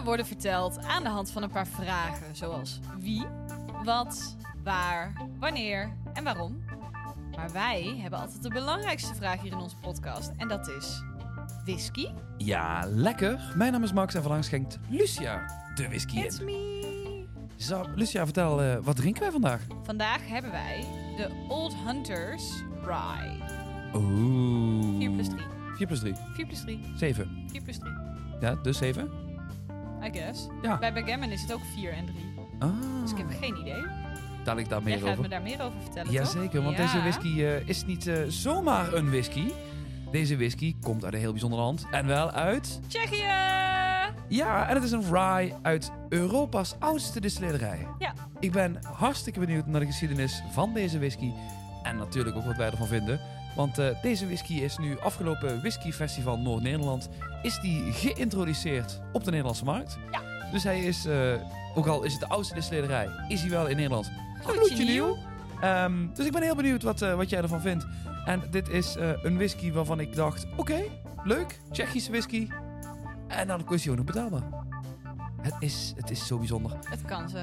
verhalen worden verteld aan de hand van een paar vragen, zoals wie, wat, waar, wanneer en waarom. Maar wij hebben altijd de belangrijkste vraag hier in onze podcast en dat is whisky. Ja, lekker. Mijn naam is Max en vandaag schenkt Lucia de whisky It's in. me. Zo, Lucia, vertel, eh, wat drinken wij vandaag? Vandaag hebben wij de Old Hunters Rye. Oeh. 4 plus 3. 4 plus 3. 4 plus 3. 7. 4 plus 3. Ja, dus 7. I guess. Ja. Bij Backgammon is het ook 4 en 3. Ah. Dus ik heb geen idee. Daar ligt daar Jij meer gaat over. me daar meer over vertellen? Jazeker, want Ja. deze whisky eh, is niet eh, zomaar een whisky. Deze whisky komt uit een heel bijzonder land. En wel uit... Tsjechië! Ja, en het is een rye uit Europa's oudste distillerij. Ja. Ik ben hartstikke benieuwd naar de geschiedenis van deze whisky. En natuurlijk ook wat wij ervan vinden. Want eh, deze whisky is nu afgelopen whiskyfestival Noord-Nederland... is die geïntroduceerd op de Nederlandse markt. Ja. Dus hij is, eh, ook al is het de oudste distillerij... is hij wel in Nederland Gloedje nieuw. Ehm, dus ik ben heel benieuwd wat, eh, wat jij ervan vindt. En dit is een whisky waarvan ik dacht... Oké, leuk, Tsjechische whisky. En dan kost hij ook nog betaalbaar. Het is, het is zo bijzonder. Het kan ze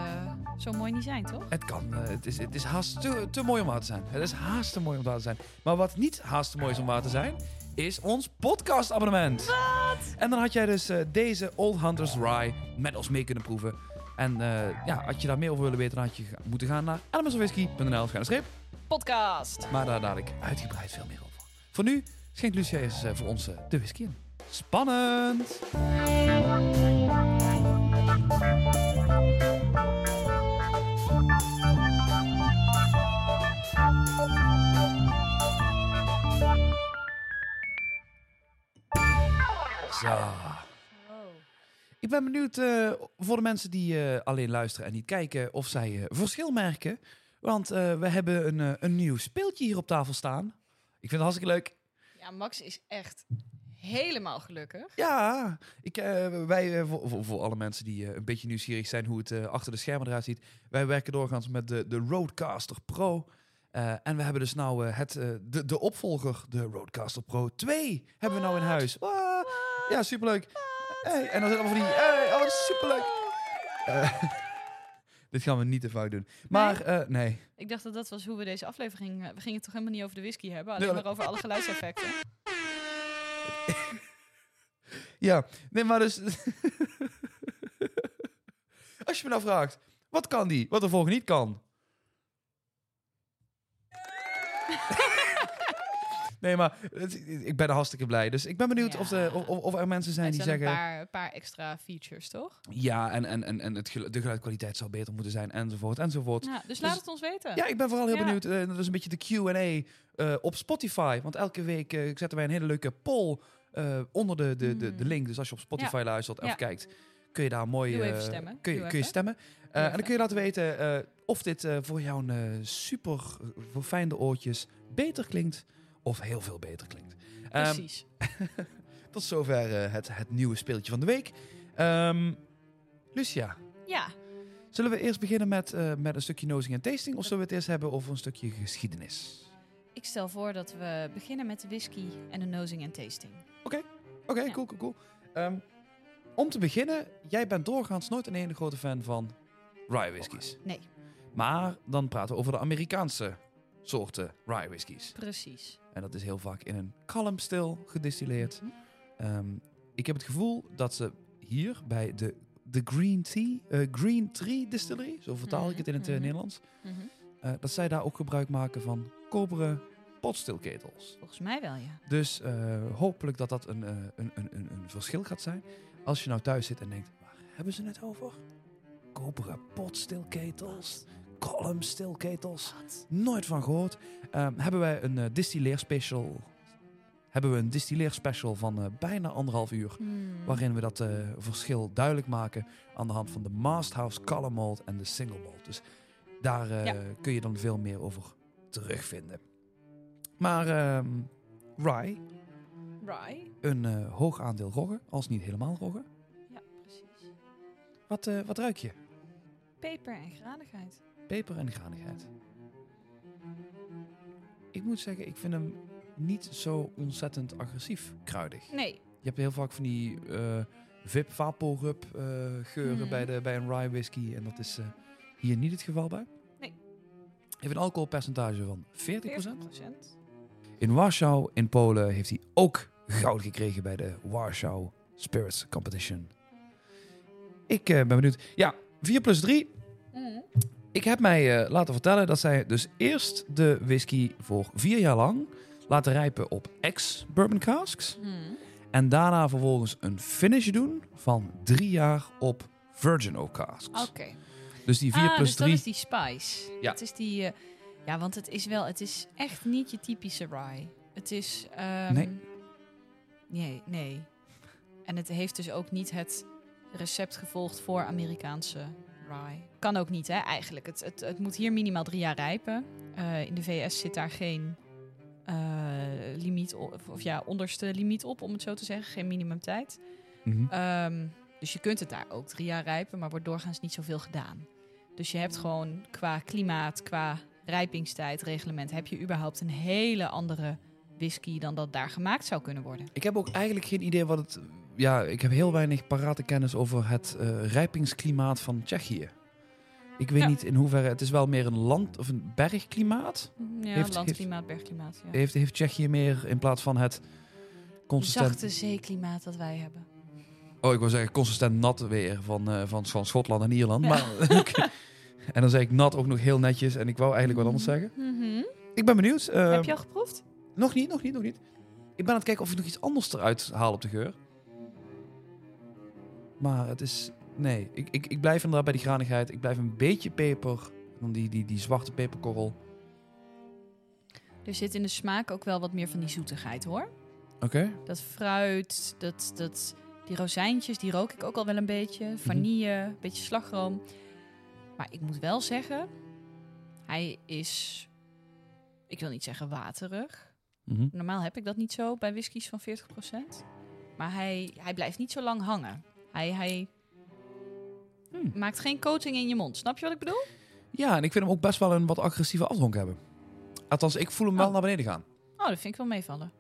zo mooi niet zijn, toch? Het kan, eh, het is, het is haast te, te mooi om waar te zijn. Het is haast te mooi om waar te zijn. Maar wat niet haast te mooi is om waar te zijn... is ons podcastabonnement. Wat? En dan had jij dus eh, deze Old Hunters Rye met ons mee kunnen proeven. En eh, ja, had je daar meer over willen weten... dan had je moeten gaan naar elementsofwhisky.nl streep. Podcast. Maar daar dadelijk uitgebreid veel meer over. Voor nu schenkt Lucia eens voor ons de whisky in. Spannend! Zo. Ik ben benieuwd eh, voor de mensen die eh, alleen luisteren en niet kijken of zij eh, verschil merken. Want eh, we hebben een, een nieuw speeltje hier op tafel staan. Ik vind het hartstikke leuk. Ja, Max is echt helemaal gelukkig. Ja, ik, wij, voor, voor, voor alle mensen die een beetje nieuwsgierig zijn hoe het achter de schermen eruit ziet. Wij werken doorgaans met de, de Roadcaster Pro. Eh, en we hebben dus nou het, de, de opvolger, de Roadcaster Pro 2, hebben we nou in huis. Ja, superleuk. Hey, en dan zit allemaal van die, hey, oh, superleuk. Eh, dit gaan we niet te vaak doen. Maar eh, nee, Ik dacht dat dat was hoe we deze aflevering... eh, We gingen het toch helemaal niet over de whisky hebben? Alleen Nee, maar over alle geluidseffecten. Ja, nee, maar dus... Als je me nou vraagt, wat kan die, wat de volgende niet kan? nee, maar het- ik ben hartstikke blij. Dus ik ben benieuwd Ja. of, de, of, of er mensen zijn Er die zeggen... een paar, een paar extra features, toch? Ja, en, en, en, en het de geluidkwaliteit zou beter moeten zijn, enzovoort, enzovoort. Ja, dus laat het ons weten. Ja, ik ben vooral heel benieuwd. eh, dat is een beetje de Q&A eh, op Spotify. Want elke week eh, zetten wij een hele leuke poll onder de, de, de, de Mm. link. Dus als je op Spotify luistert Ja. kijkt, kun je daar mooi... Stemmen. Kun je, kun je stemmen. En dan kun je laten weten of dit voor jou een eh, super eh, verfijnde oortjes beter klinkt of heel veel beter klinkt. Ehm, Precies. tot zover eh, het, het nieuwe speeltje van de week. Ehm, Lucia, ja, zullen we eerst beginnen met, eh, met een stukje nosing en tasting? Of zullen we het eerst hebben over een stukje geschiedenis? ik stel voor dat we beginnen met de whisky en de nosing en tasting. Oké, Ja. cool, cool, cool. Ehm, om te beginnen, jij bent doorgaans nooit een hele grote fan van rye whiskies. Nee, Maar dan praten we over de Amerikaanse soorten rye whiskies. precies. En dat is heel vaak in een kalm stil gedistilleerd. Mhm. Ehm, ik heb het gevoel dat ze hier bij de, de Green Tea, eh, Green Tree Distillery, zo vertaal ik het in het eh, Mhm. Nederlands, Mhm. eh, dat zij daar ook gebruik maken van koperen potstilketels. Volgens mij wel, ja. Dus hopelijk dat dat een, een, een, een, een verschil gaat zijn. Als je nou thuis zit en denkt, waar hebben ze het over? Koperen potstilketels, columnstilketels. Nooit van gehoord. Ehm, hebben wij een eh distilleerspecial. Hebben we een distilleerspecial van eh, bijna anderhalf uur. Hmm. Waarin we dat eh, verschil duidelijk maken aan de hand van de Masthouse Column Malt en de Single Malt. Dus daar Ja. kun je dan veel meer over terugvinden. Maar ehm rye, Rye. een hoog aandeel rogge, als niet helemaal rogge. Ja, precies. Wat, wat ruik je? Peper en gradigheid. Peper en granigheid. Ik moet zeggen, ik vind hem niet zo ontzettend agressief kruidig. Nee. Je hebt heel vaak van die eh, VIP Vaporub eh geuren Mhm. bij, de, bij een rye whisky. En dat is eh, hier niet het geval bij. Nee. Heeft een alcoholpercentage van 40%. 40%. In Warschau in Polen heeft hij ook goud gekregen bij de Warschau Spirits Competition. Ik ben benieuwd. Ja, 4 plus 3. Ik heb mij eh, laten vertellen dat zij dus eerst de whisky voor vier jaar lang laten rijpen op ex-bourbon casks. Mhm. En daarna vervolgens een finish doen van drie jaar op virgin oak casks. Oké. Dus die 4 ah, plus dus 3. dat is die spice. Ja. Het is die... eh, ja, want het is wel... Het is echt niet je typische rye. Het is... ehm, Nee. Nee, nee. En het heeft dus ook niet het recept gevolgd voor Amerikaanse rye. Kan ook niet, hè, eigenlijk. Het, het, het moet hier minimaal drie jaar rijpen. Eh, in de VS zit daar geen eh, limiet op, of, of ja, onderste limiet op, om het zo te zeggen. Geen minimumtijd. Mhm. Ehm, dus je kunt het daar ook drie jaar rijpen, maar wordt doorgaans niet zoveel gedaan. Dus je hebt gewoon qua klimaat, qua rijpingstijd, reglement, heb je überhaupt een hele andere whisky dan dat daar gemaakt zou kunnen worden. Ik heb ook eigenlijk geen idee wat het... Ja, ik heb heel weinig parate kennis over het eh, rijpingsklimaat van Tsjechië. Ik weet Ja. niet in hoeverre... Het is wel meer een land- of een bergklimaat. Ja, Heeft- landklimaat, bergklimaat. Ja. Heeft, heeft Tsjechië meer in plaats van het consistent... Zachte zeeklimaat dat wij hebben. Oh, ik wil zeggen consistent nat weer van, eh, van, van Schotland en Ierland. Ja. Maar. En dan zeg ik nat ook nog heel netjes. En ik wou eigenlijk wat anders zeggen. Mhm. Ik ben benieuwd. eh, Heb je al geproefd? Nog niet, nog niet, nog niet. Ik ben aan het kijken of ik nog iets anders eruit haal op de geur. Maar het is... Nee, ik, ik, ik blijf inderdaad bij die granigheid. Ik blijf een beetje peper. Dan die, die, die zwarte peperkorrel. Er zit in de smaak ook wel wat meer van die zoetigheid hoor. Oké. Dat fruit, dat, dat, die rozijntjes, die rook ik ook al wel een beetje. Vanille, een beetje slagroom. Maar ik moet wel zeggen, hij is, ik wil niet zeggen waterig. Mhm. Normaal heb ik dat niet zo bij whiskies van 40%. Maar hij, hij blijft niet zo lang hangen. Hij, hij Hmm. maakt geen coating in je mond. Snap je wat ik bedoel? Ja, en ik vind hem ook best wel een wat agressieve afdronk hebben. Althans, ik voel hem wel Oh. naar beneden gaan. Oh, dat vind ik wel meevallen.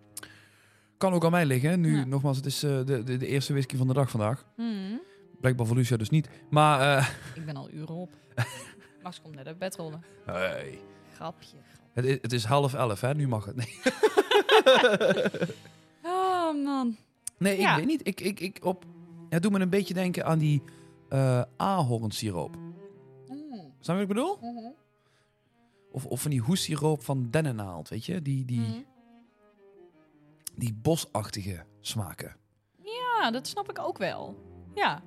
Kan ook aan mij liggen. Nu, Ja. nogmaals, het is eh, de, de, de eerste whisky van de dag vandaag. Hmm. Blijkbaar voor Lucia dus niet. Maar, eh, Ik ben al uren op. Max komt net uit bed rollen. hey. Grapje. het, is, het is half elf, hè? Nu mag het. Nee, Oh man. nee Ja. ik weet niet. Ik, ik, ik op, het doet me een beetje denken aan die eh ahornsiroop. Mm. Snap je wat ik bedoel? Mhm. Of, of van die hoessiroop van dennennaald, weet je? Die, die, Mhm. die bosachtige smaken. Ja, dat snap ik ook wel. Ja.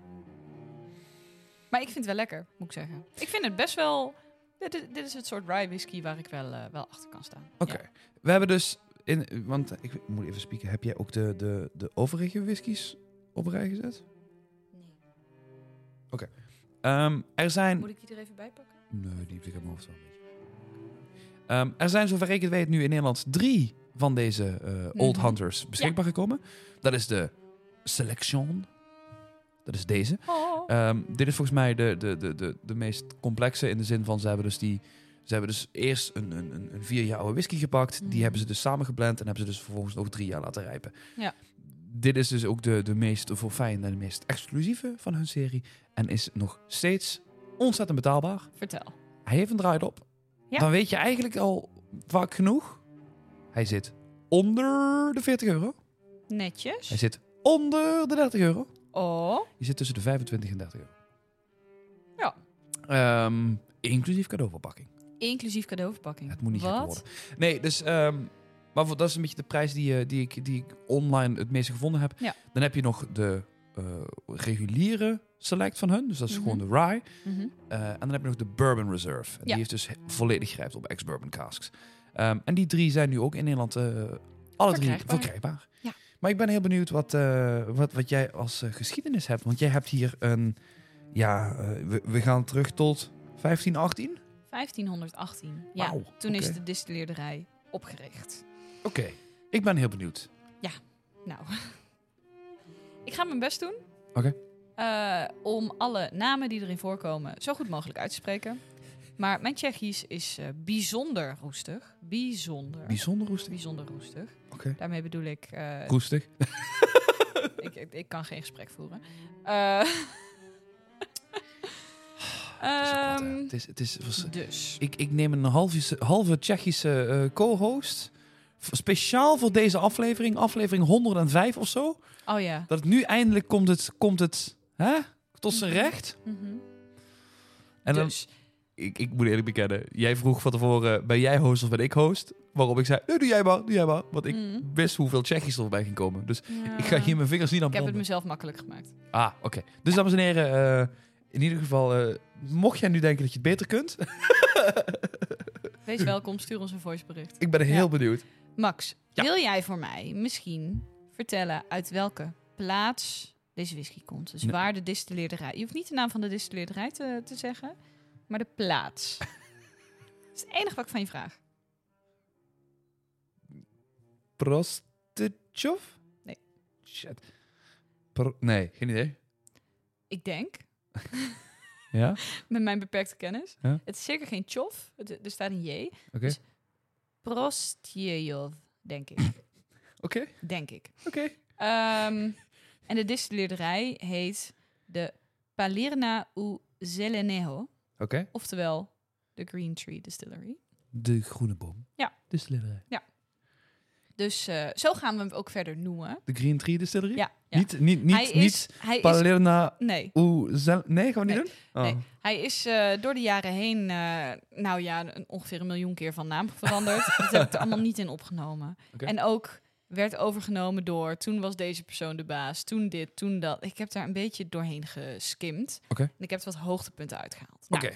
Maar ik vind het wel lekker, moet ik zeggen. Ik vind het best wel... Dit, is- dit is het soort rye whisky waar ik wel, eh, wel achter kan staan. Oké. Ja. We hebben dus... In, want ik moet even spieken. Heb jij ook de, de, de overige whiskies op rij gezet? Nee. Ehm, er zijn... Moet ik die er even bij pakken? Nee, die heb ik in mijn hoofd wel een beetje. Ehm, er zijn, zover ik het weet, nu in Nederland drie van deze eh, Old Mhm. Hunters beschikbaar gekomen. Dat is de Selection. Dat is deze. Oh. Ehm, dit is volgens mij de, de, de, de, de meest complexe in de zin van ze hebben dus die. Ze hebben dus eerst een, een, een- een vier jaar oude whisky gepakt. Mhm. Die hebben ze dus samengeblend en hebben ze dus vervolgens nog drie jaar laten rijpen. Ja. Dit is dus ook de, de meest voor fijn en de meest exclusieve van hun serie. En is nog steeds ontzettend betaalbaar. Vertel. Hij heeft een draaidop. Ja. Dan weet je eigenlijk al vaak genoeg. Hij zit onder de 40 euro. Netjes. Hij zit onder de 30 euro. Oh. Je zit tussen de 25 en 30 euro. Ja. Ehm, inclusief cadeauverpakking. Inclusief cadeauverpakking. Het moet niet Wat? worden. Nee, dus... ehm, maar voor, dat is een beetje de prijs die, eh, die, ik, die ik online het meeste gevonden heb. Ja. Dan heb je nog de eh, reguliere select van hun. Dus dat is Mhm. gewoon de rye. Mhm. Eh, en dan heb je nog de Bourbon Reserve. En Ja. Die heeft dus volledig grijpt op ex-bourbon casks. Ehm, en die drie zijn nu ook in Nederland alle drie Verkrijgbaar. Ja. Maar ik ben heel benieuwd wat, wat, wat jij als geschiedenis hebt. Want jij hebt hier een... Ja, we, we gaan terug tot 1518? 1518. Ja, toen is de distilleerderij opgericht. Oké, ik ben heel benieuwd. Nou, ik ga mijn best doen. Oké. Eh, om alle namen die erin voorkomen zo goed mogelijk uit te spreken. Maar mijn Tsjechisch is eh, bijzonder roestig. Bijzonder. Bijzonder roestig. Bijzonder roestig. Oké. Daarmee bedoel ik... eh, Roestig. ik, ik, ik kan geen gesprek voeren. Eh, Het is Het is, het is, dus. ik, ik neem een halve, halve Tsjechische co-host. Speciaal voor deze aflevering, aflevering 105 of zo. Oh ja. Dat het nu eindelijk komt het, komt het hè, tot zijn recht. Mhm. En dan, dus. ik, ik moet eerlijk bekennen, jij vroeg van tevoren, ben jij host of ben ik host? Waarop ik zei, nee, doe jij maar, doe jij maar. Want ik Mhm. wist hoeveel Tsjechisch er voorbij ging komen. Dus Ja. ik ga hier mijn vingers niet aan Ik heb het mezelf makkelijk gemaakt. Ah, oké. Dus dames en heren, eh, in ieder geval, eh, mocht jij nu denken dat je het beter kunt, Wees welkom, stuur ons een voicebericht. ik ben heel Ja. benieuwd. Max, Ja. wil jij voor mij misschien vertellen uit welke plaats deze whisky komt? Dus Nee. waar de distilleerderij... Je hoeft niet de naam van de distilleerderij te, te zeggen, maar de plaats. Dat is het enige wat ik van je vraag. Prostechov? Nee. Shit. Pro- nee, geen idee. Ik denk, Ja? met mijn beperkte kennis, Ja. het is zeker geen tjof. Er staat een J. Oké. Dus- Prostjejov, denk ik. Oké, denk ik. oké. Ehm, en de distilleerderij heet de Palirna u Zelenejo. Oké. Oftewel de Green Tree Distillery. De groene boom. Ja. Distillery. Dus eh, zo gaan we hem ook verder noemen. De Green Tree Distillery? Ja, ja. Niet, niet, niet, hij is, niet hij is, Palerna nee, Oeh, zel- Nee, gaan we niet Nee, doen? Oh. nee. hij is eh, door de jaren heen, eh, nou ja, een, ongeveer een miljoen keer van naam veranderd. dat heb ik er allemaal niet in opgenomen. En ook werd overgenomen door, toen was deze persoon de baas, toen dit, toen dat. Ik heb daar een beetje doorheen geskimd. Oké. En ik heb wat hoogtepunten uitgehaald. Oké. Nou,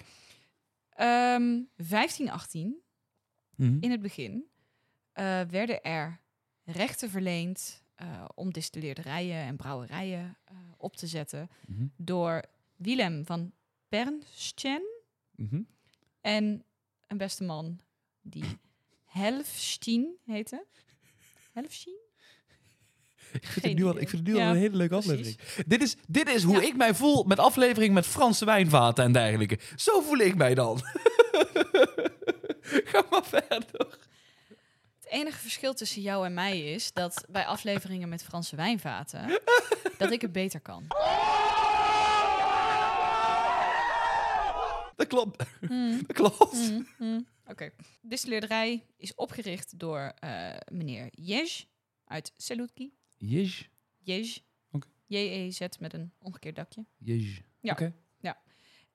ehm, 1518, Mhm. in het begin, eh, werden er rechten verleend eh, om distilleerderijen en brouwerijen eh, op te zetten Mhm. door Willem van Bernsten Mhm. en een beste man die Helfstien heette. Helfstien? Ik vind, het nu al, ik vind het nu Ja, al een hele leuke precies. aflevering. Dit is, dit is hoe Ja. ik mij voel met aflevering met Franse wijnvaten en dergelijke. Zo voel ik mij dan. Ga maar verder. Het enige verschil tussen jou en mij is dat bij afleveringen met Franse wijnvaten dat ik het beter kan. Dat klopt. Hmm. Dat klopt. Mm, mm. Oké. De distilleerderij is opgericht door eh, meneer Jej uit Selutki. Jej. Jej. Oké. J-E-Z met een omgekeerd dakje. Jej. Ja. Oké.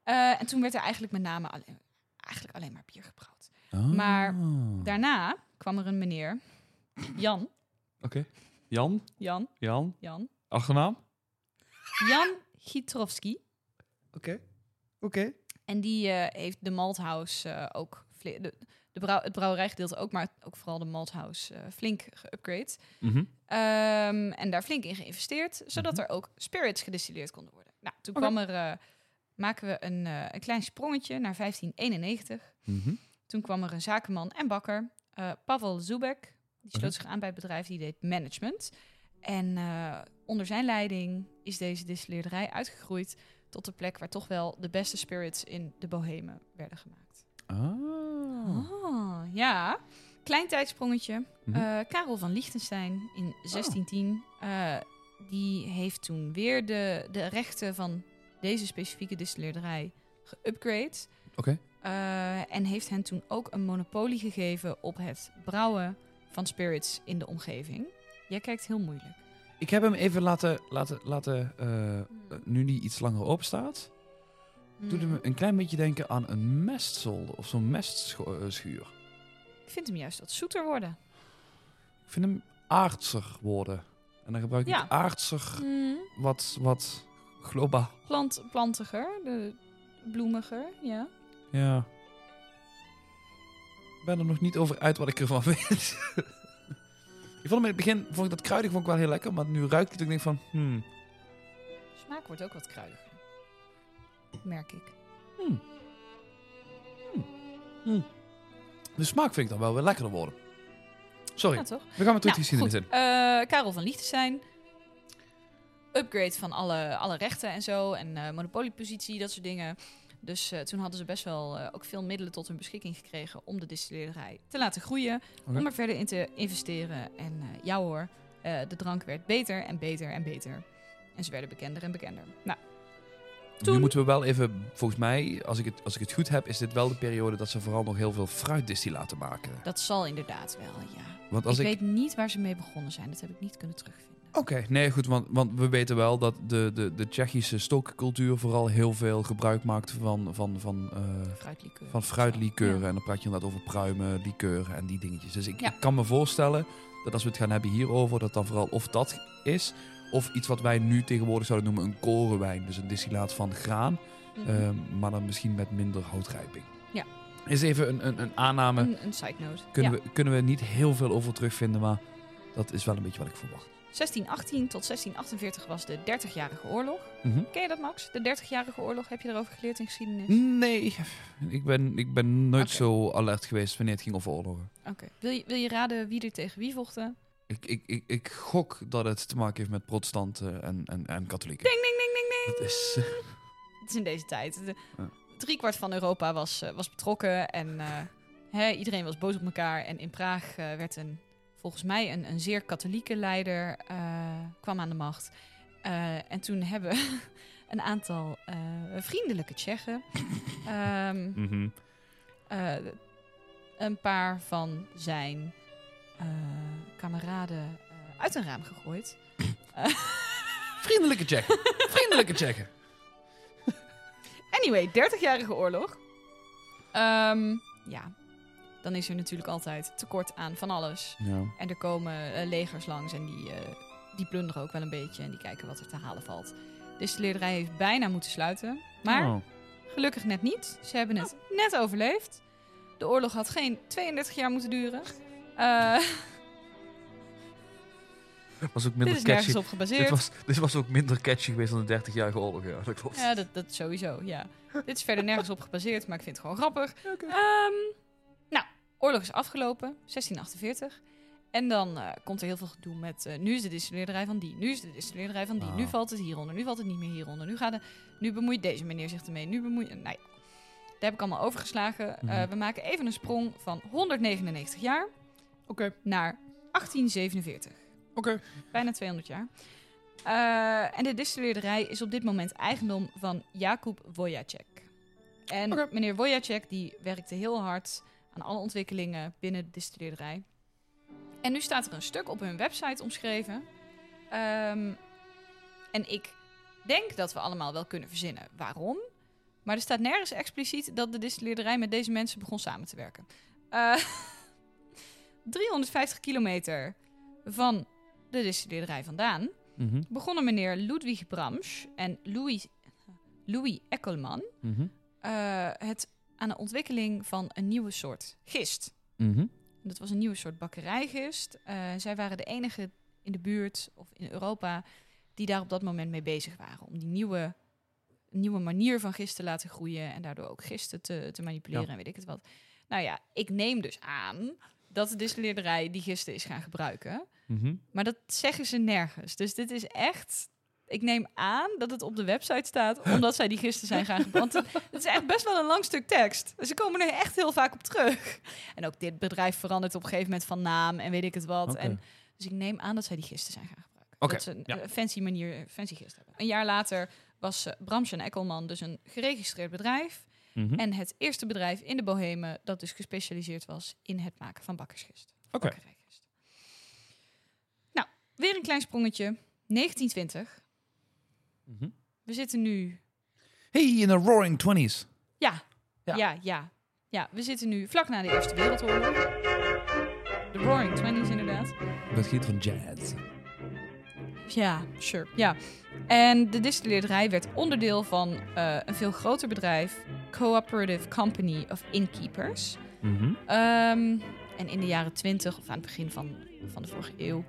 Eh, en toen werd er eigenlijk met name alleen, eigenlijk alleen maar bier gebrouwd. Ah. Maar Daarna kwam er een meneer, Jan. Oké. Jan. Jan. Jan. Jan. Achternaam? Jan Gitrowski. Oké. Oké. En die eh, heeft de Malthouse eh, ook... De, de brouw, het brouwerijgedeelte ook, maar ook vooral de Malthouse eh, flink geüpgrade. Mhm. Ehm, en daar flink in geïnvesteerd, zodat Mhm. er ook spirits gedistilleerd konden worden. Nou, toen kwam er, maken we een, eh, een klein sprongetje naar 1591. Mhm. Toen kwam er een zakenman en bakker, eh, Pavel Zubek. Die sloot Oké. zich aan bij het bedrijf, die deed management. En eh, onder zijn leiding is deze distilleerderij uitgegroeid tot de plek waar toch wel de beste spirits in de Bohemen werden gemaakt. Oh, ja. Klein tijdsprongetje. Mhm. Eh, Karel van Liechtenstein in 1610. eh, die heeft toen weer de, de rechten van deze specifieke distilleerderij geüpgrade. Oké. Eh, en heeft hen toen ook een monopolie gegeven op het brouwen van spirits in de omgeving. Jij kijkt heel moeilijk. Ik heb hem even laten, laten, laten eh, nu die iets langer open staat, doet Hmm. hem een klein beetje denken aan een mestzolder of zo'n mestschuur. Ik vind hem juist wat zoeter worden. Ik vind hem aardser worden. En dan gebruik ik Ja. aardser Hmm. wat, wat globaal. Plant, plantiger, de, bloemiger, ja. Ja. Ik ben er nog niet over uit wat ik ervan vind. ik vond hem in het begin, vond ik dat kruidig vond ik wel heel lekker, maar nu ruikt het ik denk van, hmm, Smaak wordt ook wat kruidiger. Merk ik. hmm. Hmm. Hmm. De smaak vind ik dan wel weer lekkerder worden. Sorry, Ja, toch? we gaan weer terug Nou, geschiedenis in. Eh, Karel van Liechtenstein. Upgrade van alle, alle rechten en zo. En eh, monopoliepositie, dat soort dingen. Dus eh, toen hadden ze best wel eh, ook veel middelen tot hun beschikking gekregen om de distilleerderij te laten groeien. Om er verder in te investeren. En eh ja hoor, de drank werd beter en beter en beter. En ze werden bekender en bekender. Nou, Toen- Nu moeten we wel even, volgens mij, als ik, het, als ik het goed heb, is dit wel de periode dat ze vooral nog heel veel fruitdistillaten maken. dat zal inderdaad wel, ja. Want als ik, ik. weet niet waar ze mee begonnen zijn. Dat heb ik niet kunnen terugvinden. Oké, nee, goed, want, want we weten wel dat de, de, de Tsjechische stokcultuur vooral heel veel gebruik maakt van, van, van, eh, Fruitlikeur. van fruitlikeuren. Ja. En dan praat je inderdaad over pruimen, likeuren en die dingetjes. Dus ik, Ja. ik kan me voorstellen dat als we het gaan hebben hierover, dat dan vooral of dat is, of iets wat wij nu tegenwoordig zouden noemen een korenwijn. Dus een distillaat van graan, Mhm. ehm, maar dan misschien met minder houtrijping. Ja. Is even een, een, een aanname. een, een side note. Kunnen, Ja. we, kunnen we niet heel veel over terugvinden, maar dat is wel een beetje wat ik verwacht. 1618 tot 1648 was de 30-jarige oorlog. Mhm. Ken je dat, Max? De 30-jarige oorlog, heb je erover geleerd in geschiedenis? Nee, ik ben, ik ben nooit zo alert geweest wanneer het ging over oorlogen. Oké. Wil, je, wil je raden wie er tegen wie vochten? Ik, ik, ik, ik gok dat het te maken heeft met protestanten en, en, en katholieken. Ding, ding, ding, ding, ding. Dat is... eh, Het is in deze tijd. De, Ja. Driekwart van Europa was, eh, was betrokken en eh, iedereen was boos op elkaar. En in Praag werd een, volgens mij een, een zeer katholieke leider eh, kwam aan de macht. Eh, en toen hebben een aantal eh, vriendelijke Tsjechen ehm, mhm. een paar van zijn kameraden uit een raam gegooid. Vriendelijke Tsjechen. Vriendelijke Tsjechen. Anyway, 30-jarige oorlog. Ehm, ja, dan is er natuurlijk altijd tekort aan van alles. Ja. En er komen eh, legers langs en die, eh, die plunderen ook wel een beetje en die kijken wat er te halen valt. De distilleerderij heeft bijna moeten sluiten, maar Oh. gelukkig net niet. Ze hebben het net overleefd. De oorlog had geen 32 jaar moeten duren. Eh, was ook dit minder is catchy. nergens op gebaseerd. Dit was, dit was ook minder catchy geweest dan de 30-jarige oorlog. Ja, dat klopt. Ja, dat, dat sowieso, ja. Dit is verder nergens op gebaseerd, maar ik vind het gewoon grappig. Oké. Ehm, oorlog is afgelopen, 1648. En dan eh, komt er heel veel gedoe met... eh, nu is de distilleerderij van die, nu is de distilleerderij van die. Nu Ah. valt het hieronder, nu valt het niet meer hieronder. Nu, gaat de, nu bemoeit deze meneer zich ermee, nu bemoeit... Nou ja, daar heb ik allemaal overgeslagen. Eh, Mhm. we maken even een sprong van 199 jaar Oké. naar 1847 Oké. bijna 200 jaar. En de distilleerderij is op dit moment eigendom van Jakub Wojacek. En meneer Wojacek die werkte heel hard aan alle ontwikkelingen binnen de distilleerderij. En nu staat er een stuk op hun website omschreven. Ehm, en ik denk dat we allemaal wel kunnen verzinnen waarom. Maar er staat nergens expliciet dat de distilleerderij met deze mensen begon samen te werken. Eh 350 kilometer van de distilleerderij vandaan Mhm. begonnen meneer Ludwig Bramsch en Louis, Louis Eckelman eh, het aan de ontwikkeling van een nieuwe soort gist. Mhm. Dat was een nieuwe soort bakkerijgist. Eh, zij waren de enige in de buurt of in Europa die daar op dat moment mee bezig waren. Om die nieuwe, nieuwe manier van gist te laten groeien en daardoor ook gisten te, te manipuleren Ja. en weet ik het wat. Nou ja, ik neem dus aan dat de distilleerderij die gisten is gaan gebruiken. Mhm. Maar dat zeggen ze nergens. Dus dit is echt. Ik neem aan dat het op de website staat, omdat zij die gisten zijn gaan gebruiken. Want het is echt best wel een lang stuk tekst. Ze komen er echt heel vaak op terug. En ook dit bedrijf verandert op een gegeven moment van naam en weet ik het wat. En, dus ik neem aan dat zij die gisten zijn gaan gebruiken. Oké, Dat ze een ja. eh, fancy manier, fancy gist hebben. Een jaar later was uh, Bramsch en Eckelman dus een geregistreerd bedrijf. Mhm. En het eerste bedrijf in de Bohemen dat dus gespecialiseerd was in het maken van bakkersgist. Oké. Nou, weer een klein sprongetje. 1920. Mhm. We zitten nu... Hey, in de Roaring Twenties. Ja, Ja. ja, ja, ja. we zitten nu vlak na de Eerste Wereldoorlog. De Roaring Twenties inderdaad. Het giet van jazz. Ja, sure. Ja. En de distilleerderij werd onderdeel van eh, een veel groter bedrijf, Cooperative Company of Innkeepers. Mhm. Ehm, en in de jaren 20 of aan het begin van, van de vorige eeuw,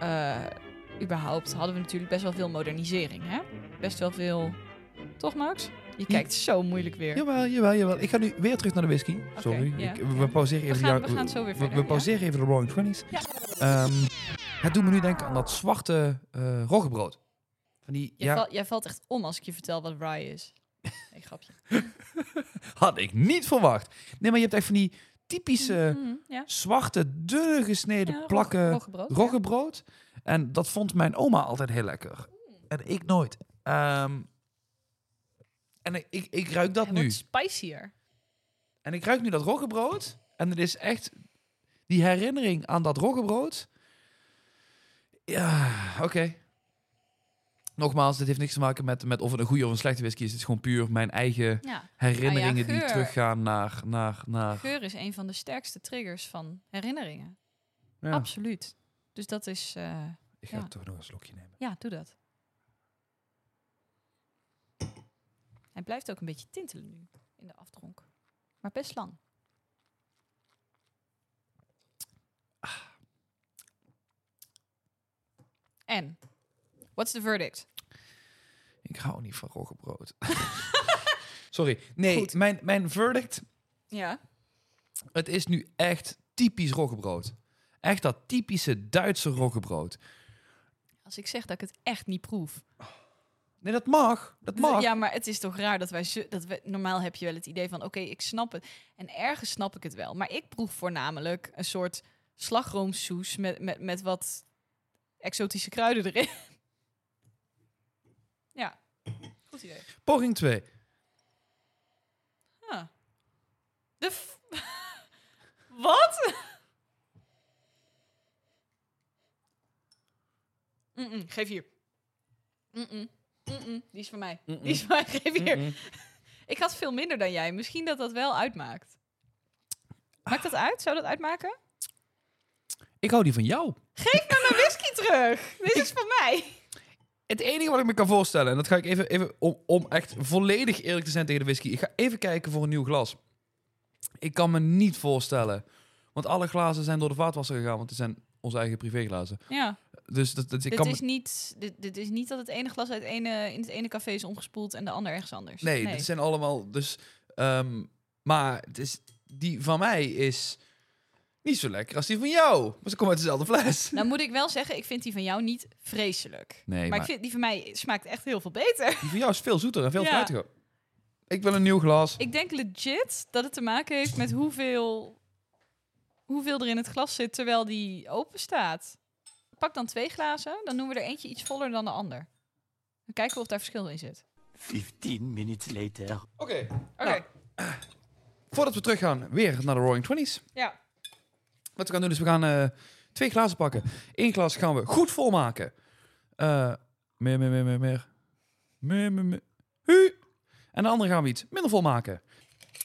eh, überhaupt hadden we natuurlijk best wel veel modernisering. Hè? Best wel veel. Toch, Max? Je kijkt zo moeilijk weer. Jawel, jawel, jawel. Ik ga nu weer terug naar de whisky. Sorry. ja, Ik- we pauzeren We even. gaan- de- we gaan zo weer we- verder, We pauzeren even de Roaring Twenties. Ja. Ehm, het doet me nu denken aan dat zwarte eh roggebrood. Van die, Jij, ja, val- jij valt echt om als ik je vertel wat rye is. Nee, grapje. had ik niet verwacht. Nee, maar je hebt echt van die typische Mhm, ja. zwarte, dunne gesneden Ja, plakken roggebrood, ja. En dat vond mijn oma altijd heel lekker. En ik nooit. Ehm, en ik, ik, ik ruik dat Hij nu. spicier. En ik ruik nu dat roggebrood. En het is echt die herinnering aan dat roggebrood. Ja, oké. Nogmaals, dit heeft niks te maken met, met of het een goede of een slechte whisky is. Het is gewoon puur mijn eigen Ja. herinneringen die teruggaan naar... naar, naar Geur is een van de sterkste triggers van herinneringen. ja. Absoluut. Dus dat is... eh, Ik ga ja. toch nog een slokje nemen. ja, doe dat. Hij blijft ook een beetje tintelen nu in de aftronk. Maar best lang. En? What's the verdict? Ik hou niet van roggebrood. Sorry. Nee, Goed. mijn, mijn verdict... Ja. Het is nu echt typisch roggebrood. Echt dat typische Duitse roggebrood. Als ik zeg dat ik het echt niet proef. Nee, dat mag. Dat mag. Ja, maar het is toch raar dat wij... Dat we, normaal heb je wel het idee van... Oké, ik snap het. En ergens snap ik het wel. Maar ik proef voornamelijk een soort slagroomsoes... met, met, met wat exotische kruiden erin. ja, goed idee. Poging 2. Ah. De f- Wat? Mm-mm, geef hier. Mm-mm, die is van mij. Die is van mij, geef hier. Ik had veel minder dan jij. Misschien dat dat wel uitmaakt. Maakt dat uit? Zou dat uitmaken? Ik hou die van jou. Geef me mijn whisky terug. Dit is van mij. Het enige wat ik me kan voorstellen, en dat ga ik even, even om, om echt volledig eerlijk te zijn tegen de whisky. Ik ga even kijken voor een nieuw glas. Ik kan me niet voorstellen, want alle glazen zijn door de vaatwasser gegaan, want het zijn onze eigen privéglazen. Ja, Dus dat, dat, ik dit, kan is niet, dit, dit is niet dat het ene glas uit ene, in het ene café is omgespoeld en de ander ergens anders. Nee, dit zijn allemaal. Dus, ehm, maar het is, die van mij is niet zo lekker als die van jou. Maar ze komen uit dezelfde fles. Nou moet ik wel zeggen, ik vind die van jou niet vreselijk. Nee, maar, maar, ik vind die van mij smaakt echt heel veel beter. die van jou is veel zoeter en veel Ja. fruitiger. Ik wil een nieuw glas. Ik denk legit dat het te maken heeft met hoeveel, hoeveel er in het glas zit terwijl die open staat. Pak dan twee glazen, dan doen we er eentje iets voller dan de ander. Dan kijken we of daar verschil in zit. 15 minutes later. Oké. Oké. Nou, voordat we teruggaan, weer naar de Roaring Twenties. Ja. Wat we gaan doen is, we gaan eh, twee glazen pakken. Eén glas gaan we goed volmaken. Eh meer, meer, meer, meer, meer. Meer, meer, meer. Hu. En de andere gaan we iets minder vol maken.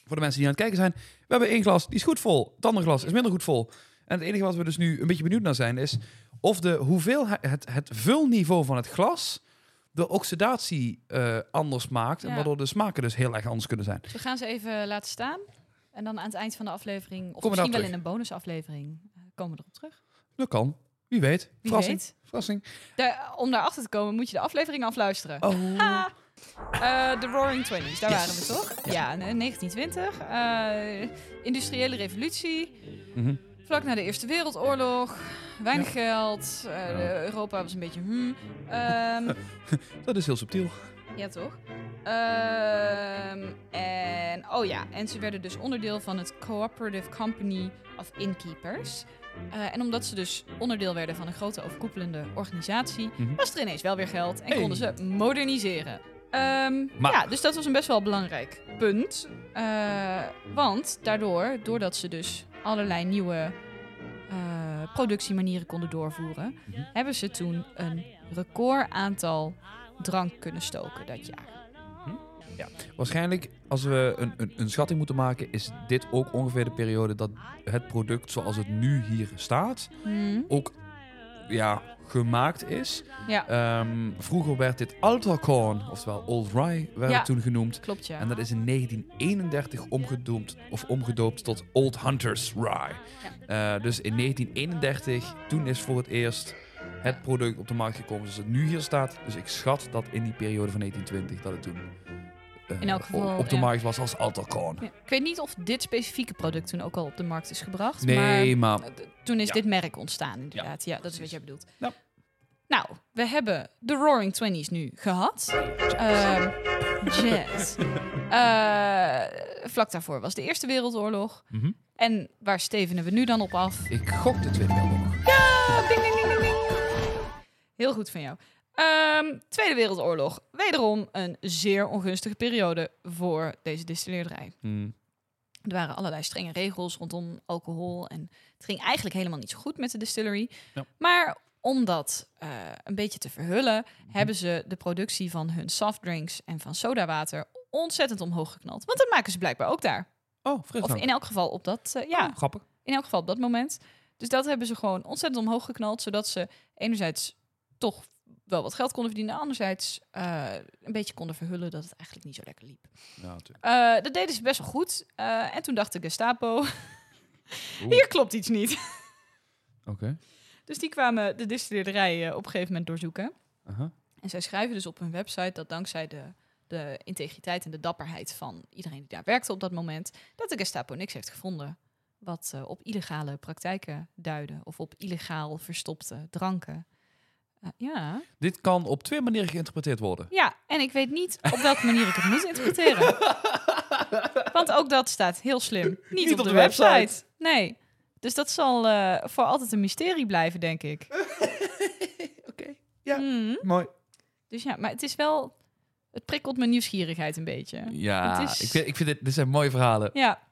Voor de mensen die aan het kijken zijn. We hebben één glas, die is goed vol. Het andere glas is minder goed vol. En het enige wat we dus nu een beetje benieuwd naar zijn, is of de hoeveelheid, het, het vulniveau van het glas de oxidatie eh, anders maakt. En Ja. waardoor de smaken dus heel erg anders kunnen zijn. Dus we gaan ze even laten staan. En dan aan het eind van de aflevering, of misschien wel in een bonusaflevering, eh, komen we erop terug. Dat kan. Wie weet. Wie Verrassing. weet. Verrassing. Daar- om daarachter te komen moet je de aflevering afluisteren. Oh. Eh, De Roaring Twenties, daar Yes. waren we toch? Ja, in 1920. eh, industriële revolutie. Mhm. Vlak na de Eerste Wereldoorlog. Weinig geld. eh, Europa was een beetje hmm. Dat is heel subtiel. ja, toch? Ehm, en, oh ja, en ze werden dus onderdeel van het Cooperative Company of Innkeepers. Eh, en omdat ze dus onderdeel werden van een grote overkoepelende organisatie, Mhm. was er ineens wel weer geld en Hey. konden ze moderniseren. Maar- Ja, dus dat was een best wel belangrijk punt. Eh, want daardoor, doordat ze dus allerlei nieuwe productiemanieren konden doorvoeren, Mhm. hebben ze toen een record aantal drank kunnen stoken dat jaar. Waarschijnlijk, als we een, een, een schatting moeten maken, is dit ook ongeveer de periode dat het product zoals het nu hier staat, Hmm. ook ja, gemaakt is. Ja, Ehm, vroeger werd dit Alterkorn, oftewel Old Rye, werd Ja. het toen genoemd. klopt ja. En dat is in 1931 omgedoemd, of omgedoopt tot Old Hunter's Rye. Eh, dus in 1931, toen is voor het eerst het product op de markt gekomen zoals het nu hier staat. Dus ik schat dat in die periode van 1920 dat het toen In elk geval, op de ja. markt was als Alterkorn. Ja, Ik weet niet of dit specifieke product toen ook al op de markt is gebracht. Nee, maar, eh, toen is dit merk ontstaan inderdaad. Ja, dat is wat jij bedoelt. Nou, we hebben de Roaring Twenties nu gehad. Ehm jazz. Eh, vlak daarvoor was de Eerste Wereldoorlog. Mhm. En waar stevenen we nu dan op af? ik gok de Tweede Wereldoorlog. Ja, ding, ding, ding, ding, ding. Heel goed van jou. Ehm, Tweede Wereldoorlog. Wederom een zeer ongunstige periode voor deze distilleerderij. Hmm. Er waren allerlei strenge regels rondom alcohol. En het ging eigenlijk helemaal niet zo goed met de distillery. Ja. Maar om dat eh, een beetje te verhullen, hebben ze de productie van hun softdrinks en van sodawater ontzettend omhoog geknald. Want dat maken ze blijkbaar ook daar. Oh, Of in elk geval op dat, eh, ja, Oh, grappig. in elk geval op dat moment. Dus dat hebben ze gewoon ontzettend omhoog geknald, zodat ze enerzijds toch wel wat geld konden verdienen, anderzijds eh, een beetje konden verhullen dat het eigenlijk niet zo lekker liep. Ja, natuurlijk. Eh, dat deden ze best wel goed. Eh, en toen dacht de Gestapo, hier klopt iets niet. Oké. Dus die kwamen de distilleerderij op een gegeven moment doorzoeken. Aha. En zij schrijven dus op hun website dat dankzij de, de integriteit en de dapperheid van iedereen die daar werkte op dat moment, dat de Gestapo niks heeft gevonden wat op illegale praktijken duidde of op illegaal verstopte dranken. Eh, ja. Dit kan op twee manieren geïnterpreteerd worden. ja, en ik weet niet op welke manier ik het moet interpreteren. Want ook dat staat heel slim niet, op, de, website. Nee. Dus dat zal eh, voor altijd een mysterie blijven, denk ik. Oké. Ja. Mhm. Mooi. Dus ja, maar het is wel... Het prikkelt mijn nieuwsgierigheid een beetje. Ja, Het is- ik vind, ik vind dit, dit zijn mooie verhalen. Ja,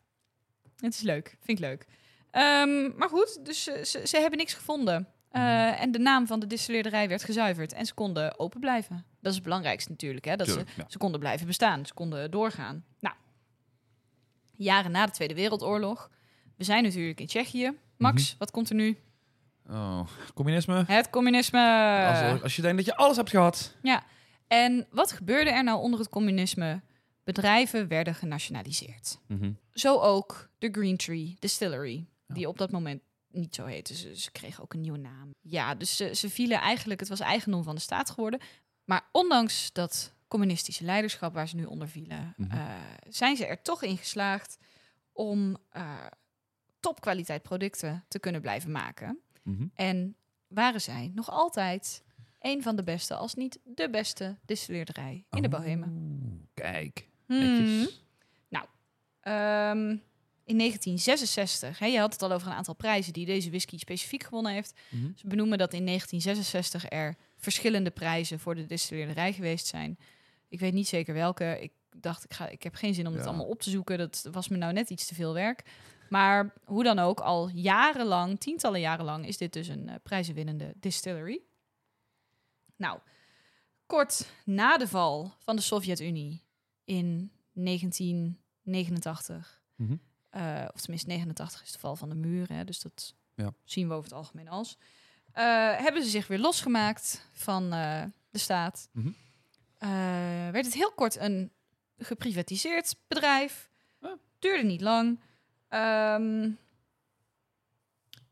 het is leuk. Vind ik leuk. Ehm, maar goed, dus ze, ze, ze hebben niks gevonden. Eh, en de naam van de distilleerderij werd gezuiverd. En ze konden open blijven. Dat is het belangrijkste natuurlijk. Hè? Dat ze, ja. ze konden blijven bestaan. Ze konden doorgaan. Nou, jaren na de Tweede Wereldoorlog. We zijn natuurlijk in Tsjechië. Max, Mhm. wat komt er nu? Oh, communisme. Het communisme. Als, als je denkt dat je alles hebt gehad. Ja, en wat gebeurde er nou onder het communisme? Bedrijven werden genationaliseerd. Mhm. Zo ook de Green Tree Distillery, Ja. die op dat moment niet zo heette. Ze, ze kregen ook een nieuwe naam. Ja, dus ze, ze vielen eigenlijk, het was eigendom van de staat geworden. Maar ondanks dat communistische leiderschap waar ze nu onder vielen, Mhm. eh, zijn ze er toch in geslaagd om eh, topkwaliteit producten te kunnen blijven maken. Mhm. En waren zij nog altijd een van de beste, als niet de beste distilleerderij in de Oh, Bohemen. Kijk. Hmm. Netjes. Ehm, in 1966, hè, je had het al over een aantal prijzen die deze whisky specifiek gewonnen heeft. Mhm. Ze benoemen dat in 1966 er verschillende prijzen voor de distilleerderij geweest zijn. Ik weet niet zeker welke. Ik dacht, ik, ga, ik heb geen zin om het allemaal op te zoeken. Dat was me nou net iets te veel werk. Maar hoe dan ook, al jarenlang, tientallen jaren lang, is dit dus een eh, prijzenwinnende distillery. Nou, kort na de val van de Sovjet-Unie in 1989, Mhm. Eh, of tenminste 89 is de val van de muur, hè, dus dat Ja. zien we over het algemeen als. eh, hebben ze zich weer losgemaakt van eh, de staat. Mhm. Werd het heel kort een geprivatiseerd bedrijf. Duurde niet lang. Ehm,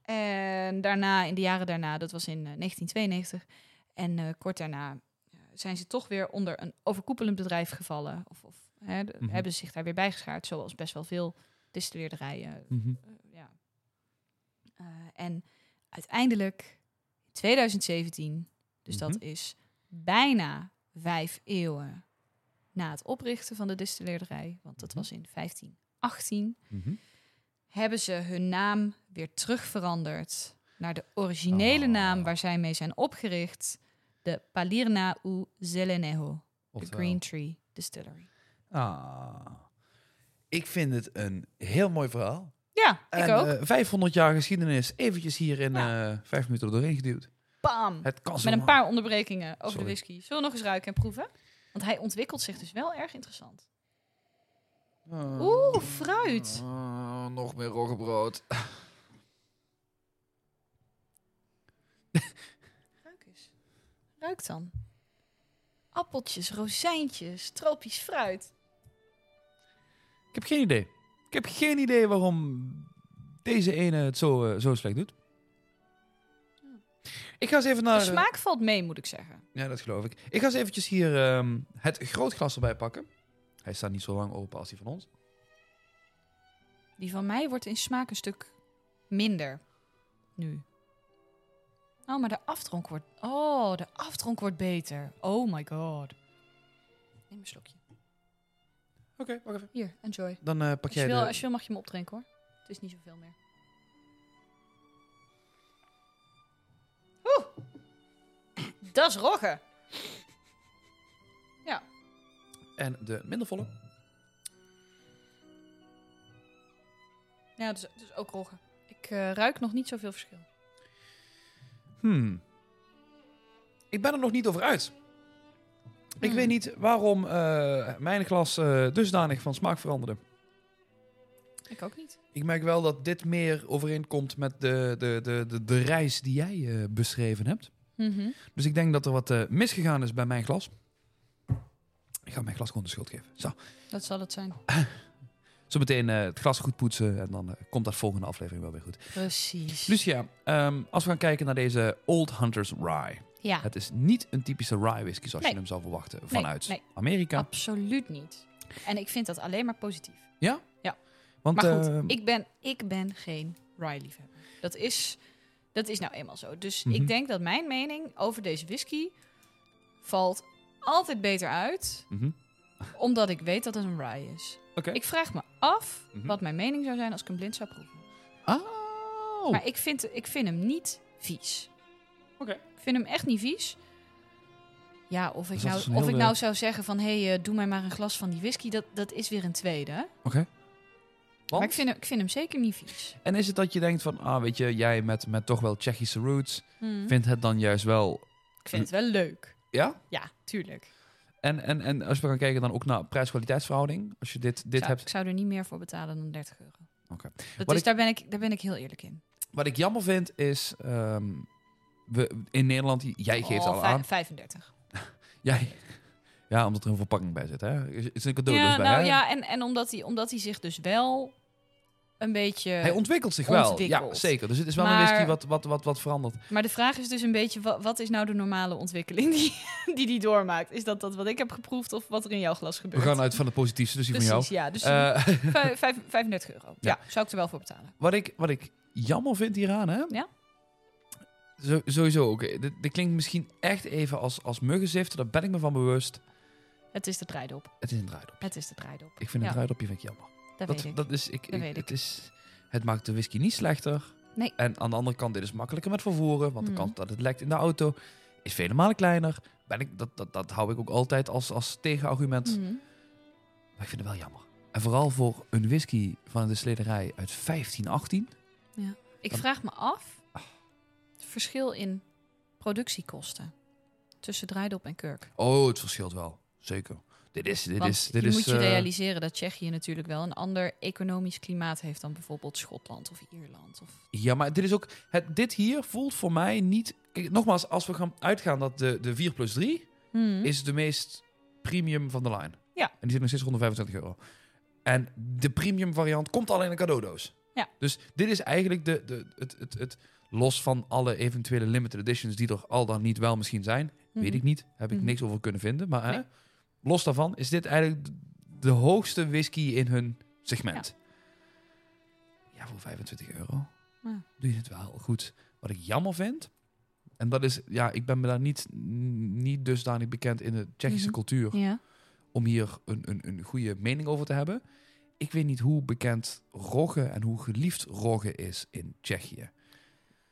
en daarna, in de jaren daarna, dat was in eh, 1992. En kort daarna zijn ze toch weer onder een overkoepelend bedrijf gevallen. Of, of hè, Mhm. hebben ze zich daar weer bijgeschaard, zoals best wel veel distilleerderijen Mhm. eh, ja. Eh, en uiteindelijk in 2017, dus dat Mhm. is bijna vijf eeuwen na het oprichten van de distilleerderij, want dat Mhm. was in 1518, Mhm. hebben ze hun naam weer terugveranderd naar de originele Ah. naam waar zij mee zijn opgericht, de Palirna u Zeleneho, de. Green Tree Distillery. Ah. Ik vind het een heel mooi verhaal. Ja, ik ook. eh, 500 jaar geschiedenis eventjes hier in Ja. eh, vijf minuten doorheen geduwd. Bam! Het kan Met een paar onderbrekingen over Sorry. de whisky. Zullen we nog eens ruiken en proeven? Want hij ontwikkelt zich dus wel erg interessant. Ah. Oeh, fruit. Nog meer roggebrood. Ruik eens. Ruik dan. Appeltjes, rozijntjes, tropisch fruit. Ik heb geen idee. Ik heb geen idee waarom deze ene het zo, eh, zo slecht doet. Ik ga eens even naar... De smaak valt mee, moet ik zeggen. Ja, dat geloof ik. Ik ga eens eventjes hier ehm, het grootglas erbij pakken. Hij staat niet zo lang open als die van ons. Die van mij wordt in smaak een stuk minder. Nu. Oh, maar de aftronk wordt... Oh, de aftronk wordt beter. Oh my god. Neem een slokje. Oké, wacht even. Hier, enjoy. Dan eh, pak Als je, jij wil, de... als je wil mag je hem opdrinken hoor. Het is niet zoveel meer. Oeh. Dat is rogge. En de minder volle. Ja, dus, dus ook rogge. Ik eh, ruik nog niet zoveel verschil. Hmm. Ik ben er nog niet over uit. Ik weet niet waarom eh, mijn glas eh, dusdanig van smaak veranderde. Ik ook niet. Ik merk wel dat dit meer overeenkomt met de, de, de, de, de reis die jij eh, beschreven hebt. Mhm. Dus ik denk dat er wat misgegaan is bij mijn glas. Ik ga mijn glas gewoon de schuld geven. Zo. Dat zal het zijn. Zometeen eh het glas goed poetsen en dan eh, komt dat volgende aflevering wel weer goed. Precies. Lucia, ehm, als we gaan kijken naar deze Old Hunters Rye. Ja, Het is niet een typische rye whisky zoals Nee. je hem zou verwachten vanuit nee. Amerika. absoluut niet. En ik vind dat alleen maar positief. Want, Maar goed, ehm, ik, ben, ik ben geen rye-liefhebber. Dat is, dat is nou eenmaal zo. Dus Mhm. ik denk dat mijn mening over deze whisky valt altijd beter uit, mhm. omdat ik weet dat het een rye is. Oké. Ik vraag me af Mhm. wat mijn mening zou zijn als ik hem blind zou proeven. Oh. Maar ik vind, ik vind hem niet vies. Oké. Ik vind hem echt niet vies. Ja, of ik, Dus nou, of ik nou zou zeggen van... hé, hey, eh, doe mij maar een glas van die whisky. Dat, dat is weer een tweede. Oké. Maar ik vind, hem, ik vind hem zeker niet vies. En is het dat je denkt van, ah, weet je, jij met, met toch wel Tsjechische roots, Hmm. vindt het dan juist wel, Ik vind het wel leuk. ja? Ja, tuurlijk. En, en, en als we gaan kijken dan ook naar prijs-kwaliteitsverhouding, als je dit, dit zou, hebt. Ik zou er niet meer voor betalen dan 30 euro. Oké. Dat Wat is, ik- daar, ben ik, daar ben ik heel eerlijk in. Wat ik jammer vind is, ehm, we, in Nederland, jij geeft Oh, al aan, 35. jij, ja, omdat er een verpakking bij zit, hè? Is een cadeau Ja, dus bij, nou hè? ja, en, en omdat, hij, omdat hij zich dus wel een beetje... Hij ontwikkelt zich wel, ja, zeker. Dus het is wel een whisky wat, wat, wat, wat verandert. Maar de vraag is dus een beetje, wat, wat is nou de normale ontwikkeling die, die die doormaakt? Is dat dat wat ik heb geproefd of wat er in jouw glas We gebeurt? gaan uit van het positiefste, dus die van jou. Ja. Dus Eh, vijf- vijf- 35 euro. Ja. zou ik er wel voor betalen. wat, ik, wat ik jammer vind hieraan, hè? Ja? Zo, sowieso ook. Dit, dit klinkt misschien echt even als, als muggenziften, daar ben ik me van bewust. Het is de draaidop. Het is een draaidop. Het is de draaidop. Ik vind een Ja. draaidopje vind ik jammer. Dat, Dat, weet ik. dat is, ik, Dat ik- weet het, ik. is, het maakt de whisky niet slechter. Nee. En aan de andere kant, dit is makkelijker met vervoeren. Want Mhm. de kans dat het lekt in de auto is vele malen kleiner. Ben ik, dat, dat, dat hou ik ook altijd als, als tegenargument. Mhm. Maar ik vind het wel jammer. En vooral voor een whisky van de destilleerderij uit 1518. Ik Dan- vraag me af het verschil in productiekosten tussen draaidop en kurk. Oh, het verschilt wel. Zeker. Dit is... Dit Want is, dit je is moet je eh, realiseren dat Tsjechië natuurlijk wel een ander economisch klimaat heeft dan bijvoorbeeld Schotland of Ierland. Of... Ja, maar dit is ook... Het, dit hier voelt voor mij niet... Kijk, nogmaals, als we gaan uitgaan dat de, de 4 plus 3 Mhm. is de meest premium van de line. Ja. En die zit nog steeds rond de 25 euro. En de premium variant komt al in een cadeaudoos. Ja. Dus dit is eigenlijk de, de, het, het, het... Los van alle eventuele limited editions die er al dan niet wel misschien zijn. Weet Mhm. ik niet. Heb ik Mhm. niks over kunnen vinden. Maar hè, Nee. los daarvan is dit eigenlijk de, hoogste whisky in hun segment. Ja, voor 25 euro Ja. doe je het wel goed. Wat ik jammer vind, en dat is, ja, ik ben me daar niet, niet dusdanig bekend in de Tsjechische Mhm. cultuur Ja. om hier een, een, een goede mening over te hebben. Ik weet niet hoe bekend Rogge en hoe geliefd Rogge is in Tsjechië.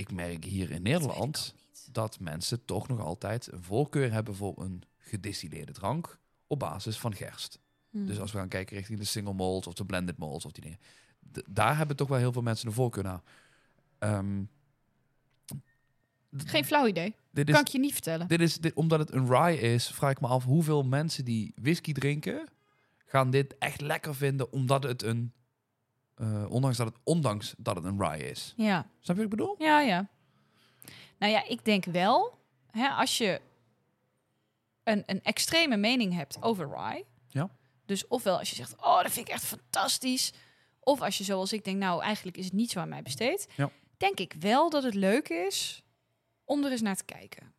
Ik merk hier in Nederland Dat mensen toch nog altijd een voorkeur hebben voor een gedistilleerde drank op basis van gerst. Mhm. Dus als we gaan kijken richting de single malt of de blended malt of die dingen. daar hebben toch wel heel veel mensen een voorkeur naar. Ehm, Geen flauw idee. dit kan is, ik je niet vertellen. dit is dit, omdat het een rye is, vraag ik me af hoeveel mensen die whisky drinken, gaan dit echt lekker vinden omdat het een, eh, ondanks dat het, ondanks dat het een rye is. Ja. Snap je wat ik bedoel? Ja, ja. Nou ja, ik denk wel, hè, als je een, een extreme mening hebt over rye. Ja. Dus ofwel als je zegt, oh, dat vind ik echt fantastisch. Of als je zoals ik denk, nou, eigenlijk is het niet zo aan mij besteed. Ja. Denk ik wel dat het leuk is om er eens naar te kijken.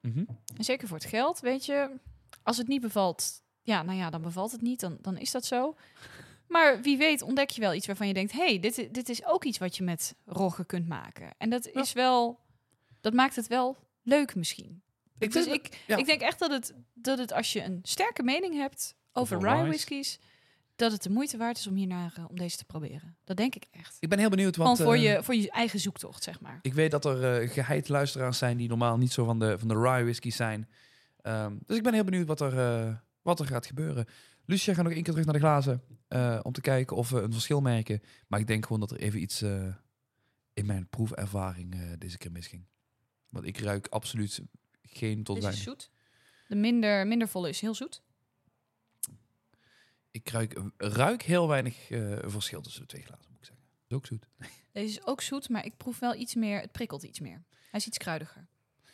Mhm. En zeker voor het geld, weet je. Als het niet bevalt, ja, nou ja, dan bevalt het niet. Dan, dan is dat zo. Maar wie weet ontdek je wel iets waarvan je denkt... hey, dit, dit is ook iets wat je met roggen kunt maken. En dat is wel... Dat maakt het wel leuk misschien. Ik dus ik, ja. ik denk echt dat het, dat het als je een sterke mening hebt over rye whiskies... dat het de moeite waard is om hiernaar eh, om deze te proberen. Dat denk ik echt. Ik ben heel benieuwd, Gewoon want voor, eh, je, voor je eigen zoektocht, zeg maar. ik weet dat er uh, geheid luisteraars zijn die normaal niet zo van de, van de rye whisky zijn. Ehm, dus ik ben heel benieuwd wat er, eh, wat er gaat gebeuren. Lucia gaat nog één keer terug naar de glazen eh, om te kijken of we een verschil merken. Maar ik denk gewoon dat er even iets eh, in mijn proefervaring eh, deze keer misging. Want ik ruik absoluut geen tot Deze is zoet. De minder, minder volle is heel zoet. Ik ruik, ruik heel weinig eh, verschil tussen de twee glazen, moet ik zeggen. Dat is ook zoet. Deze is ook zoet, maar ik proef wel iets meer. Het prikkelt iets meer. Hij is iets kruidiger.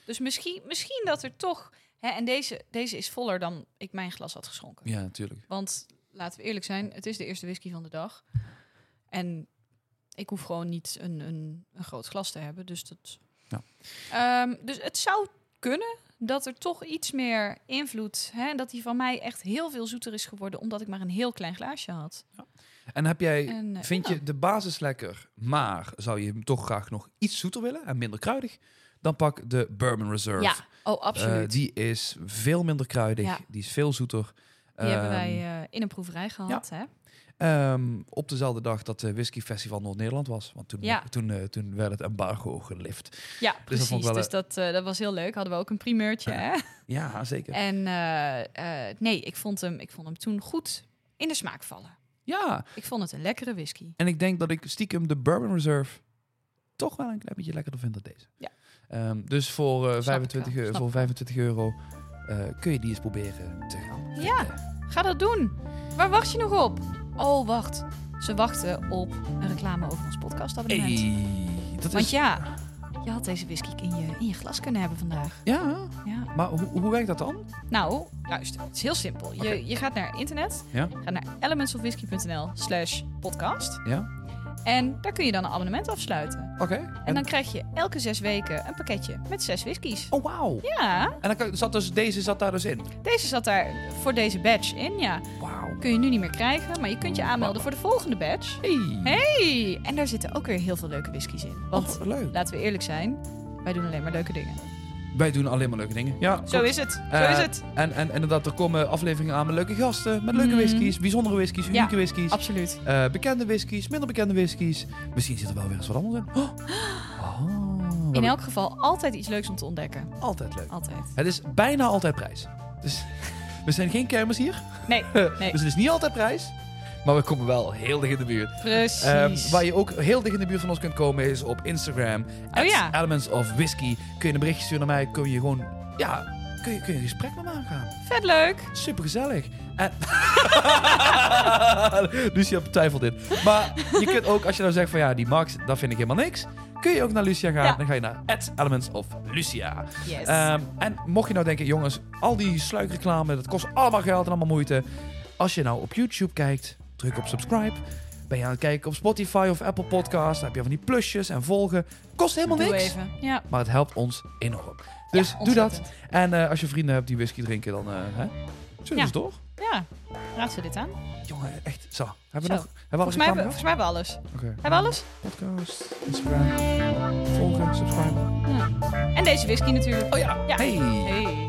Dus misschien, misschien dat er toch. Hè, en deze, deze is voller dan ik mijn glas had geschonken. Ja, natuurlijk. Want laten we eerlijk zijn, het is de eerste whisky van de dag. En ik hoef gewoon niet een, een, een groot glas te hebben. Dus, dat... Ja. Ehm, dus het zou kunnen dat er toch iets meer invloed... Hè, dat die van mij echt heel veel zoeter is geworden... omdat ik maar een heel klein glaasje had. En heb jij, En, eh, vind ja. je de basis lekker, maar zou je hem toch graag nog iets zoeter willen en minder kruidig? Dan pak de Bourbon Reserve. Ja, oh, Eh, absoluut. die die is veel minder kruidig, Ja. die is veel zoeter. hebben Ehm, wij eh, in een proeverij gehad. Hè? ehm, op dezelfde dag dat de Whisky Festival Noord-Nederland was. Want toen, Ja. toen, eh, toen werd het embargo gelift. Ja, precies. wel, Dus dat, eh, dat was heel leuk. Hadden we ook een primeurtje. Hè? Ja, zeker. En nee, ik vond, hem, ik vond hem toen goed in de smaak vallen. Ja, Ik vond het een lekkere whisky. en ik denk dat ik stiekem de Bourbon Reserve toch wel een klein beetje lekkerder vind dan deze. Ja. Ehm, dus voor, eh, ik 25, wel, eu- snap voor ik wel. 25 euro eh, kun je die eens proberen te gaan Ja. Ga dat doen. Waar wacht je nog op? Oh, wacht. Ze wachten op een reclame over ons podcastabonnement. Hey, dat Want is... ja, je had deze whisky in je, in je glas kunnen hebben vandaag. Ja, Ja. maar hoe, hoe werkt dat dan? Nou, luister. Het is heel simpel. Je, je gaat naar internet. Ja. Ga naar elementsofwhisky.nl slash podcast. Ja. En daar kun je dan een abonnement afsluiten. Oké. En dan krijg je elke zes weken een pakketje met zes whiskies. Oh, wauw. Ja, En dan zat dus, deze zat daar dus in. deze zat daar voor deze badge in, ja. Wauw. Kun je nu niet meer krijgen, maar je kunt je aanmelden voor de volgende badge. Hey. Hey! En daar zitten ook weer heel veel leuke whiskies in. Want Oh, leuk. laten we eerlijk zijn, wij doen alleen maar leuke dingen. Wij doen alleen maar leuke dingen. Ja, Zo goed. is het. Zo Eh, is het. En, en inderdaad, er komen afleveringen aan met leuke gasten, met leuke Mhm. whiskies, bijzondere whiskies, unieke Ja. whiskies, Absoluut. eh, bekende whiskies, minder bekende whiskies. Misschien zit er wel weer eens wat anders in. Oh. Oh, we In elk geval altijd iets leuks om te ontdekken. altijd leuk. Altijd. Het is bijna altijd prijs. Dus we zijn geen kermis hier. Nee, nee. Dus het is niet altijd prijs. Maar we komen wel heel dicht in de buurt. precies. Ehm, waar je ook heel dicht in de buurt van ons kunt komen is op Instagram. Oh ja. Elements of Whisky. Kun je een berichtje sturen naar mij. Kun je gewoon, ja, kun je, kun je een gesprek met me aangaan. Vet leuk. Super gezellig. En... Lucia twijfelt dit. Maar je kunt ook, als je nou zegt van ja, die Max, dat vind ik helemaal niks. Kun je ook naar Lucia gaan. Ja. Dan ga je naar Elements of Lucia. Yes. Ehm, en mocht je nou denken, jongens, al die sluikreclame, dat kost allemaal geld en allemaal moeite. Als je nou op YouTube kijkt, druk op subscribe. Ben je aan het kijken op Spotify of Apple Podcast, dan heb je van die plusjes en volgen. Kost helemaal Doe niks, even. Ja. maar het helpt ons enorm. Dus Ja, doe dat. En eh, als je vrienden hebt die whisky drinken, dan eh hè? Zullen Ja. ze toch? Ja. Raad ze dit aan. Jongen, echt. Zo. Hebben we Zo. nog? Hebben we Volgens mij, hebben, alles volgens mij hebben we alles. Oké. Hebben we alles? Podcast, Instagram, volgen, subscriben. Ja. En deze whisky natuurlijk. Oh ja. Ja. Hey. Hey.